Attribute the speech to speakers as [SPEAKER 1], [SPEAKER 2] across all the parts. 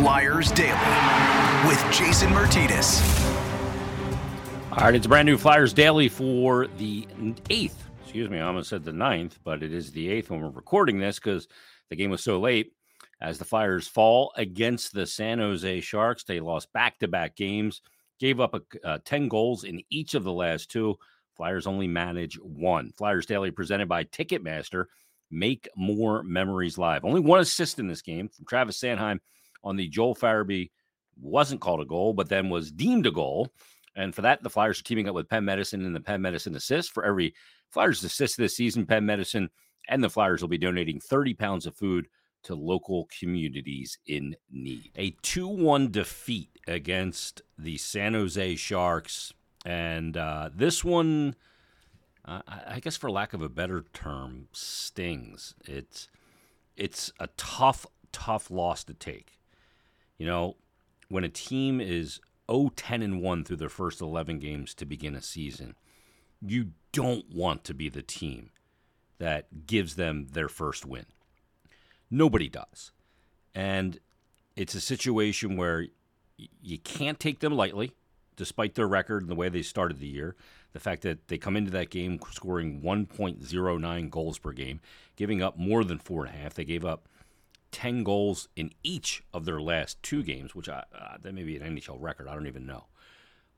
[SPEAKER 1] Flyers Daily with Jason Myrtetus.
[SPEAKER 2] All right, it's a brand new Flyers Daily for the 8th. Excuse me, I almost said the 9th, but it is the 8th when we're recording this because the game was so late. As the Flyers fall against the San Jose Sharks, they lost back to back games, gave up a, uh, 10 goals in each of the last two. Flyers only manage one. Flyers Daily presented by Ticketmaster. Make more memories live. Only one assist in this game from Travis Sanheim on the Joel Farabee wasn't called a goal, but then was deemed a goal. And for that, the Flyers are teaming up with Penn Medicine and the Penn Medicine Assist. For every Flyers assist this season, Penn Medicine and the Flyers will be donating 30 pounds of food to local communities in need. A 2 1 defeat against the San Jose Sharks. And uh, this one, uh, I guess for lack of a better term, stings. It's, it's a tough, tough loss to take. You know, when a team is 0 10 and 1 through their first 11 games to begin a season, you don't want to be the team that gives them their first win. Nobody does. And it's a situation where you can't take them lightly, despite their record and the way they started the year. The fact that they come into that game scoring 1.09 goals per game, giving up more than four and a half. They gave up 10 goals in each of their last two games, which I, uh, that may be an NHL record. I don't even know.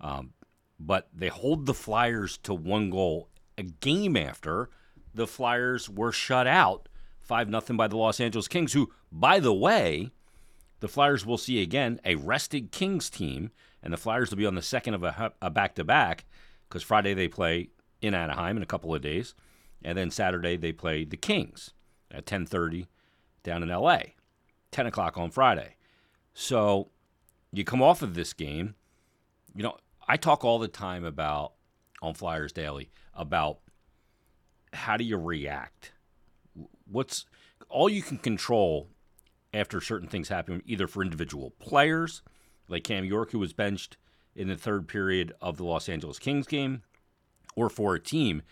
[SPEAKER 2] Um, but they hold the Flyers to one goal a game after the Flyers were shut out 5 0 by the Los Angeles Kings, who, by the way, the Flyers will see again a rested Kings team, and the Flyers will be on the second of a back to back because Friday they play in Anaheim in a couple of days, and then Saturday they play the Kings at 10:30 down in LA, 10 o'clock on Friday. So you come off of this game, you know, I talk all the time about on Flyers Daily about how do you react? What's all you can control after certain things happen, either for individual players, like Cam York, who was benched in the third period of the Los Angeles Kings game, or for a team,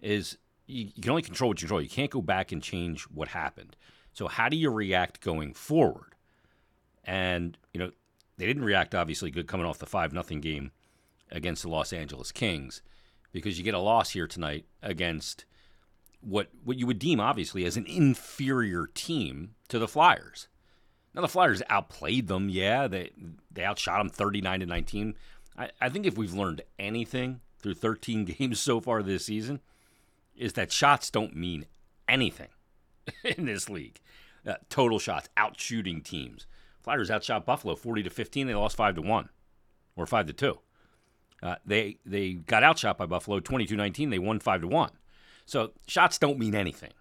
[SPEAKER 2] is you, you can only control what you control. You can't go back and change what happened. So how do you react going forward? And you know, they didn't react obviously good coming off the five nothing game against the Los Angeles Kings because you get a loss here tonight against what what you would deem obviously as an inferior team to the Flyers. Now the Flyers outplayed them, yeah. They they outshot them 39 to 19. I, I think if we've learned anything through 13 games so far this season, is that shots don't mean anything in this league. Uh, total shots, out shooting teams. Flyers outshot Buffalo 40 to 15. They lost 5 to 1 or 5 to 2. Uh, they they got outshot by Buffalo 22-19. They won 5 to 1. So shots don't mean anything.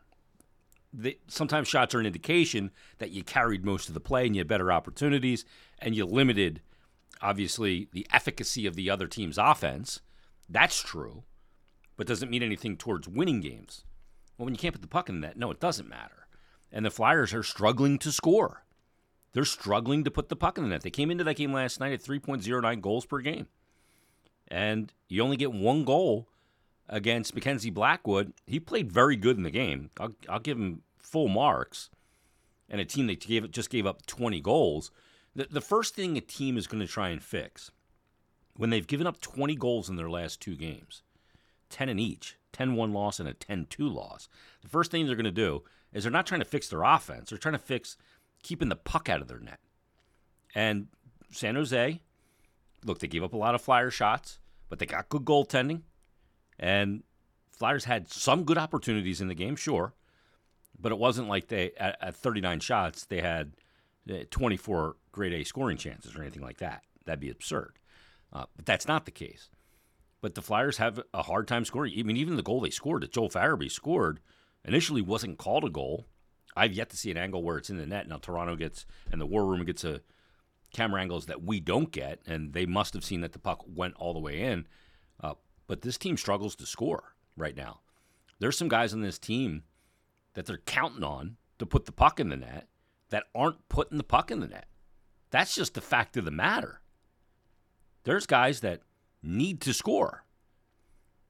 [SPEAKER 2] Sometimes shots are an indication that you carried most of the play and you had better opportunities and you limited obviously the efficacy of the other team's offense. That's true, but doesn't mean anything towards winning games. Well, when you can't put the puck in the net, no, it doesn't matter. And the Flyers are struggling to score. They're struggling to put the puck in the net. They came into that game last night at 3.09 goals per game. And you only get one goal against Mackenzie Blackwood. He played very good in the game. I'll, I'll give him full marks. And a team that gave, just gave up 20 goals. The, the first thing a team is going to try and fix when they've given up 20 goals in their last two games, 10 in each, 10 1 loss and a 10 2 loss. The first thing they're going to do is they're not trying to fix their offense, they're trying to fix keeping the puck out of their net. And San Jose, look, they gave up a lot of flyer shots, but they got good goaltending. And Flyers had some good opportunities in the game, sure, but it wasn't like they, at, at 39 shots, they had uh, 24 grade A scoring chances or anything like that. That'd be absurd. Uh, but that's not the case. But the Flyers have a hard time scoring. I mean, even the goal they scored, that Joel Farabee scored, initially wasn't called a goal. I've yet to see an angle where it's in the net. Now Toronto gets and the War Room gets a camera angles that we don't get, and they must have seen that the puck went all the way in. Uh, but this team struggles to score right now. There's some guys on this team that they're counting on to put the puck in the net that aren't putting the puck in the net. That's just the fact of the matter. There's guys that need to score.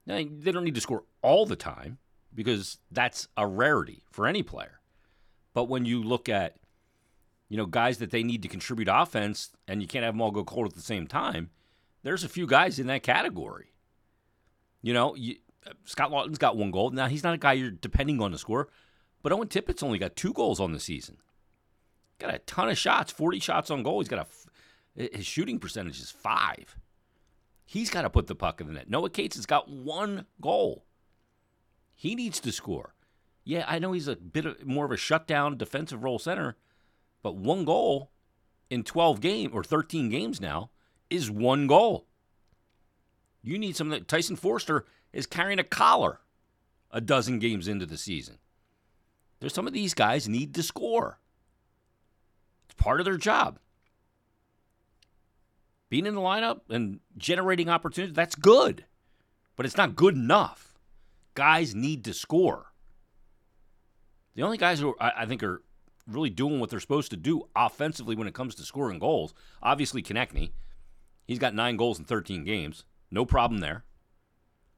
[SPEAKER 2] Now, they don't need to score all the time because that's a rarity for any player. But when you look at you know, guys that they need to contribute offense, and you can't have them all go cold at the same time. There's a few guys in that category. You know, you, Scott Laughton's got one goal. Now he's not a guy you're depending on to score, but Owen Tippett's only got two goals on the season. Got a ton of shots, 40 shots on goal. He's got a his shooting percentage is five. He's got to put the puck in the net. Noah Cates has got one goal. He needs to score. Yeah, I know he's a bit of, more of a shutdown defensive role center, but one goal in 12 games or 13 games now is one goal. You need something Tyson Foerster is carrying a collar a dozen games into the season. There's some of these guys need to score. It's part of their job. Being in the lineup and generating opportunities, that's good. But it's not good enough. Guys need to score. The only guys who I, think are really doing what they're supposed to do offensively when it comes to scoring goals, obviously Konecny. He's got nine goals in 13 games. No problem there.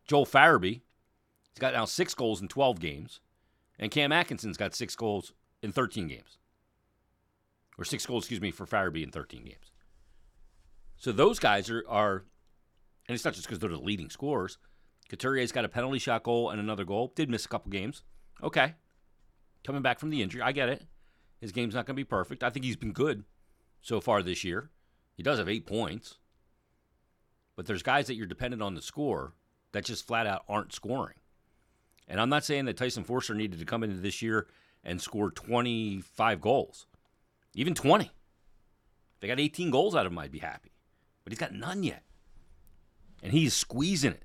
[SPEAKER 2] Joel Farabee, he's got now six goals in 12 games. And Cam Atkinson's got six goals in 13 games. Or six goals, excuse me, for Farabee in 13 games. So those guys are, are and it's not just because they're the leading scorers. Couturier's got a penalty shot goal and another goal. Did miss a couple games. Okay. Coming back from the injury. I get it. His game's not going to be perfect. I think he's been good so far this year. He does have eight points. But there's guys that you're dependent on to score that just flat out aren't scoring. And I'm not saying that Tyson Foerster needed to come into this year and score 25 goals, even 20. If they got 18 goals out of him, I'd be happy. But he's got none yet. And he's squeezing it.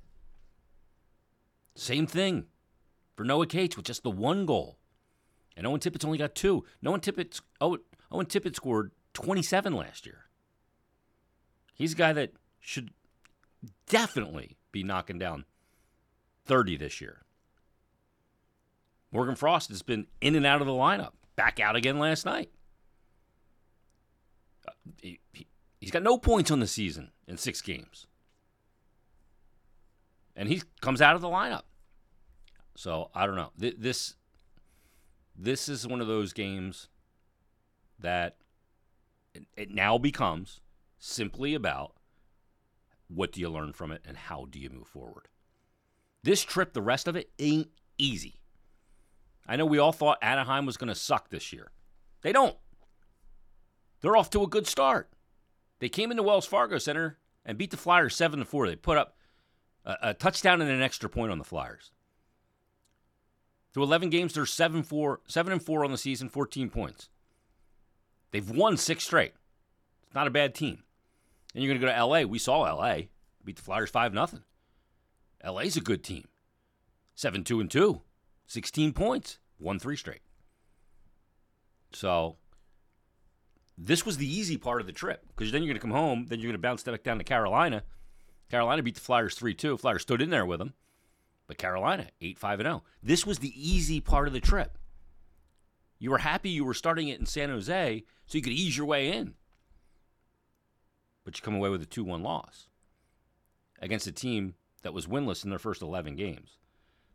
[SPEAKER 2] Same thing for Noah Cates with just the one goal. And Owen Tippett's only got two. Owen Tippett, Owen, Owen Tippett scored 27 last year. He's a guy that should definitely be knocking down 30 this year. Morgan Frost has been in and out of the lineup, back out again last night. Uh, he, he, he's got no points on the season in six games. And he comes out of the lineup. So I don't know. This this is one of those games that it now becomes simply about what do you learn from it and how do you move forward? This trip, the rest of it ain't easy. I know we all thought Anaheim was going to suck this year. They don't. They're off to a good start. They came into Wells Fargo Center and beat the Flyers 7 to 4. They put up a, a touchdown and an extra point on the Flyers. Through 11 games, they're 7 4, 7 and 4 on the season, 14 points. They've won six straight. It's not a bad team. And you're going to go to LA. We saw LA beat the Flyers 5 0. LA's a good team. 7 2 and 2, 16 points, won three straight. So this was the easy part of the trip because then you're going to come home, then you're going to bounce back down to Carolina. Carolina beat the Flyers 3 2. Flyers stood in there with them. But Carolina, 8 5 0. This was the easy part of the trip. You were happy you were starting it in San Jose so you could ease your way in but you come away with a 2 1 loss against a team that was winless in their first 11 games.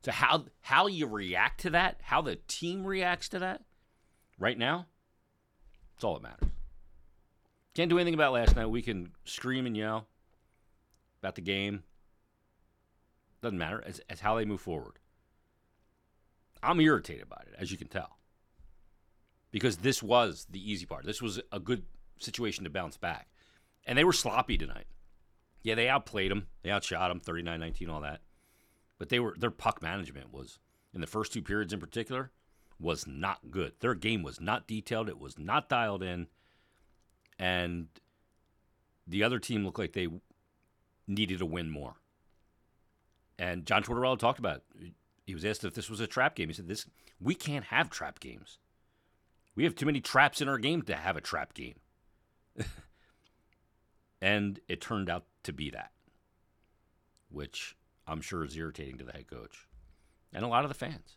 [SPEAKER 2] So, how, how you react to that, how the team reacts to that right now, it's all that matters. Can't do anything about last night. We can scream and yell about the game. Doesn't matter. It's, it's how they move forward. I'm irritated about it, as you can tell. Because this was the easy part. This was a good situation to bounce back. And they were sloppy tonight. Yeah, they outplayed them. They outshot them 39-19 all that. But they were their puck management was in the first two periods in particular was not good. Their game was not detailed. It was not dialed in. And the other team looked like they needed to win more. And John Tortorella talked about it. He was asked if this was a trap game. He said, "This we can't have trap games. We have too many traps in our game to have a trap game." And it turned out to be that, which I'm sure is irritating to the head coach and a lot of the fans.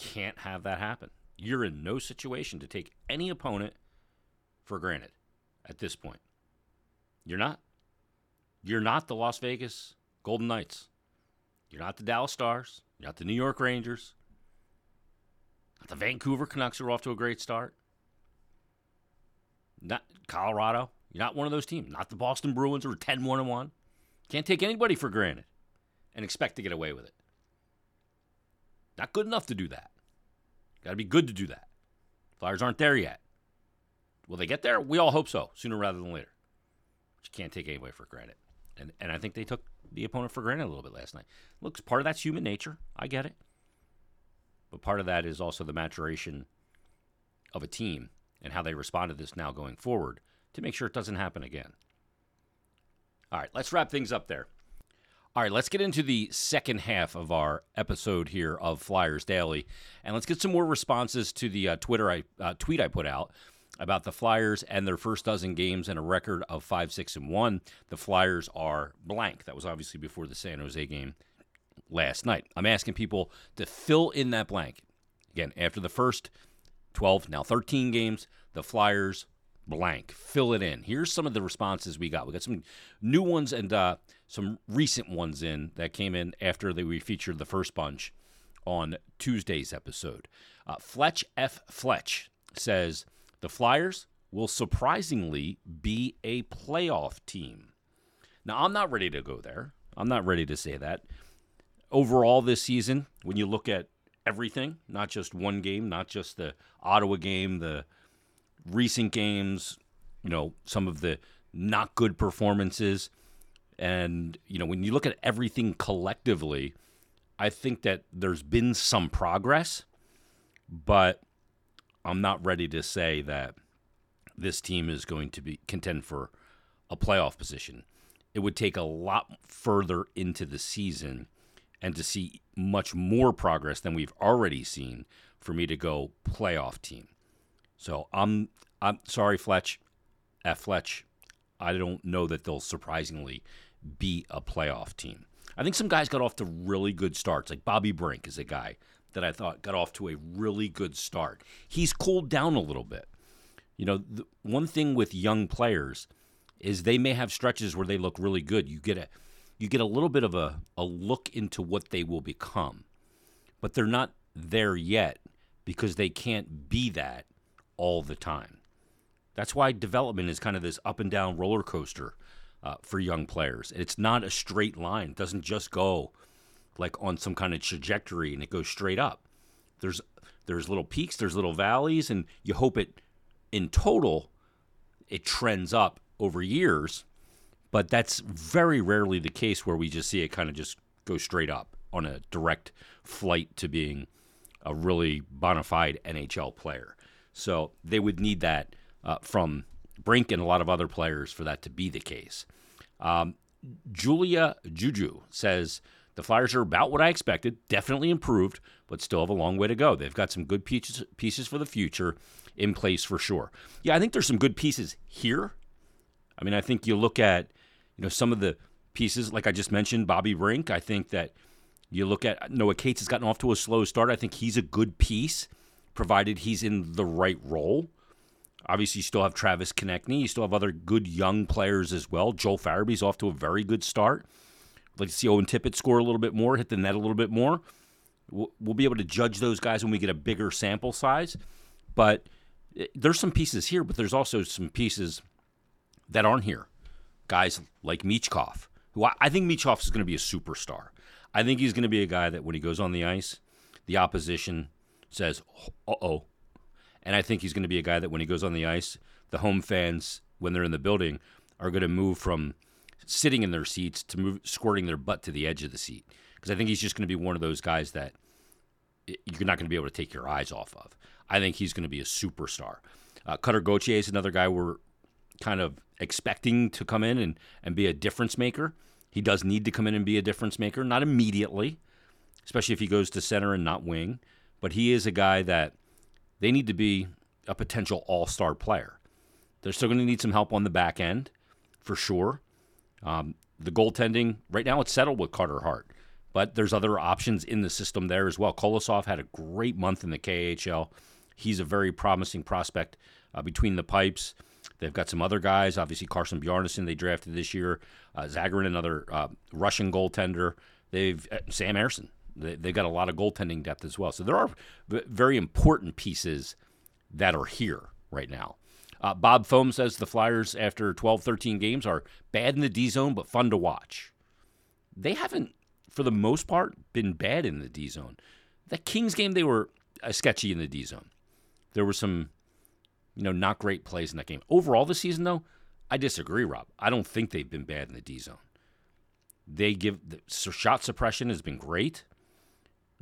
[SPEAKER 2] Can't have that happen. You're in no situation to take any opponent for granted at this point. You're not. You're not the Las Vegas Golden Knights. You're not the Dallas Stars. You're not the New York Rangers. Not the Vancouver Canucks are off to a great start. Not Colorado. You're not one of those teams. Not the Boston Bruins or 10 1 1. Can't take anybody for granted and expect to get away with it. Not good enough to do that. Got to be good to do that. Flyers aren't there yet. Will they get there? We all hope so, sooner rather than later. But you can't take anybody for granted. And, and I think they took the opponent for granted a little bit last night. Looks part of that's human nature. I get it. But part of that is also the maturation of a team and how they respond to this now going forward to make sure it doesn't happen again. All right, let's wrap things up there. All right, let's get into the second half of our episode here of Flyers Daily, and let's get some more responses to the uh, Twitter I, uh, tweet I put out about the Flyers and their first dozen games and a record of five, six, and one. The Flyers are blank. That was obviously before the San Jose game last night. I'm asking people to fill in that blank. Again, after the first 12, now 13 games, the Flyers blank. Fill it in. Here's some of the responses we got. We got some new ones and uh, some recent ones in that came in after they, we featured the first bunch on Tuesday's episode. Uh, Fletch F. Fletch says the Flyers will surprisingly be a playoff team. Now, I'm not ready to go there. I'm not ready to say that. Overall, this season, when you look at everything, not just one game, not just the Ottawa game, the recent games, you know, some of the not good performances. And, you know, when you look at everything collectively, I think that there's been some progress, but I'm not ready to say that this team is going to be contend for a playoff position. It would take a lot further into the season and to see much more progress than we've already seen for me to go playoff team. So I'm I'm sorry, Fletch. Fletch, I don't know that they'll surprisingly be a playoff team. I think some guys got off to really good starts. Like Bobby Brink is a guy that I thought got off to a really good start. He's cooled down a little bit. You know, the, one thing with young players is they may have stretches where they look really good. You get a you get a little bit of a, a look into what they will become. But they're not there yet because they can't be that all the time. That's why development is kind of this up and down roller coaster uh, for young players. It's not a straight line. It doesn't just go like on some kind of trajectory and it goes straight up. There's there's little peaks, there's little valleys, and you hope it in total it trends up over years. But that's very rarely the case where we just see it kind of just go straight up on a direct flight to being a really bona fide NHL player. So they would need that uh, from Brink and a lot of other players for that to be the case. Um, Julia Juju says the Flyers are about what I expected, definitely improved, but still have a long way to go. They've got some good pieces, pieces for the future in place for sure. Yeah, I think there's some good pieces here. I mean, I think you look at you know some of the pieces like I just mentioned, Bobby Brink. I think that you look at Noah Cates has gotten off to a slow start. I think he's a good piece provided he's in the right role. Obviously, you still have Travis Konecny. You still have other good young players as well. Joel Farabee's off to a very good start. I'd like to see Owen Tippett score a little bit more, hit the net a little bit more. We'll, we'll be able to judge those guys when we get a bigger sample size. But eh, there's some pieces here, but there's also some pieces that aren't here. Guys like Michkov, who I, I think Michkov is going to be a superstar. I think he's going to be a guy that when he goes on the ice, the opposition says, uh oh. And I think he's going to be a guy that when he goes on the ice, the home fans, when they're in the building, are going to move from sitting in their seats to move, squirting their butt to the edge of the seat. Because I think he's just going to be one of those guys that you're not going to be able to take your eyes off of. I think he's going to be a superstar. Uh, Cutter Gauthier is another guy we're kind of expecting to come in and, and be a difference maker. He does need to come in and be a difference maker, not immediately, especially if he goes to center and not wing but he is a guy that they need to be a potential all star player. They're still going to need some help on the back end for sure. Um, the goaltending, right now, it's settled with Carter Hart, but there's other options in the system there as well. Kolosov had a great month in the KHL. He's a very promising prospect uh, between the pipes. They've got some other guys, obviously Carson Bjarnason they drafted this year, uh, Zavragin, another uh, Russian goaltender. They've uh, Sam Ersson, they, have got a lot of goaltending depth as well. So there are very important pieces that are here right now. Uh, Bob Foam says the Flyers, after 12, 13 games, are bad in the D zone, but fun to watch. They haven't, for the most part, been bad in the D zone. That Kings game, they were uh, sketchy in the D zone. There were some, you know, not great plays in that game. Overall, this season, though, I disagree, Rob. I don't think they've been bad in the D zone. They give the shot suppression has been great.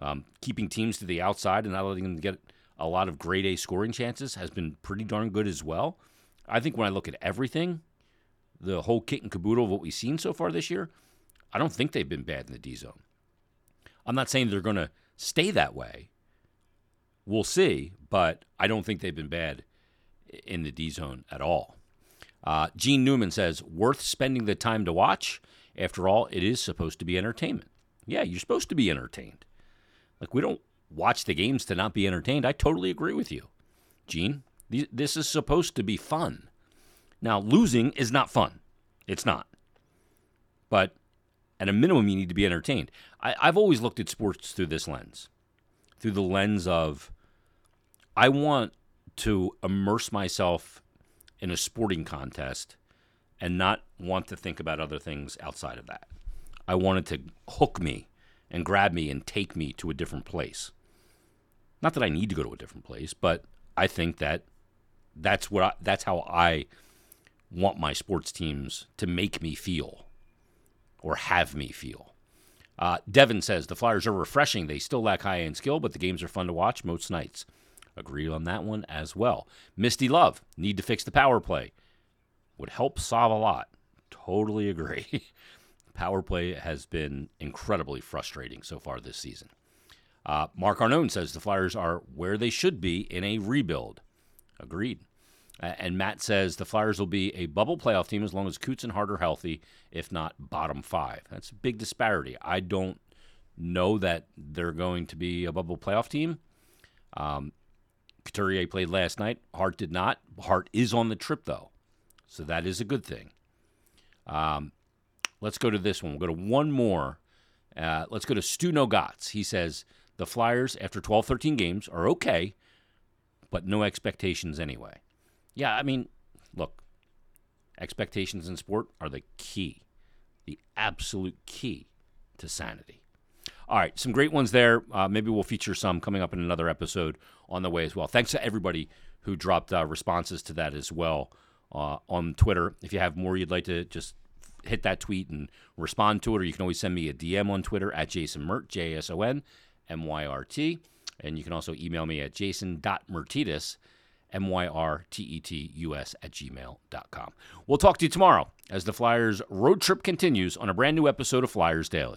[SPEAKER 2] Um, keeping teams to the outside and not letting them get a lot of grade A scoring chances has been pretty darn good as well. I think when I look at everything, the whole kit and caboodle of what we've seen so far this year, I don't think they've been bad in the D zone. I'm not saying they're going to stay that way. We'll see, but I don't think they've been bad in the D zone at all. Uh, Gene Newman says, worth spending the time to watch. After all, it is supposed to be entertainment. Yeah, you're supposed to be entertained. Like, we don't watch the games to not be entertained. I totally agree with you, Gene. This is supposed to be fun. Now, losing is not fun. It's not. But at a minimum, you need to be entertained. I, I've always looked at sports through this lens, through the lens of I want to immerse myself in a sporting contest and not want to think about other things outside of that. I want it to hook me and grab me and take me to a different place. Not that I need to go to a different place, but I think that that's what I, that's how I want my sports teams to make me feel or have me feel. Uh, Devin says the Flyers are refreshing. They still lack high end skill, but the games are fun to watch most nights. Agree on that one as well. Misty Love, need to fix the power play. Would help solve a lot. Totally agree. power play has been incredibly frustrating so far this season. Uh, Mark Arnone says the Flyers are where they should be in a rebuild. Agreed. Uh, and Matt says the Flyers will be a bubble playoff team as long as Coots and Hart are healthy, if not bottom five. That's a big disparity. I don't know that they're going to be a bubble playoff team. Um, Couturier played last night. Hart did not. Hart is on the trip, though. So that is a good thing. Um, let's go to this one. We'll go to one more. Uh, let's go to Stu Nogats. He says the Flyers, after 12, 13 games, are okay, but no expectations anyway. Yeah, I mean, look, expectations in sport are the key, the absolute key to sanity. All right, some great ones there. Uh, maybe we'll feature some coming up in another episode on the way as well. Thanks to everybody who dropped uh, responses to that as well uh, on Twitter. If you have more you'd like to just hit that tweet and respond to it, or you can always send me a DM on Twitter at Jason Myrt, J S O N M Y R T. And you can also email me at jason.myrtetus, M Y R T E T U S, at gmail.com. We'll talk to you tomorrow as the Flyers road trip continues on a brand new episode of Flyers Daily.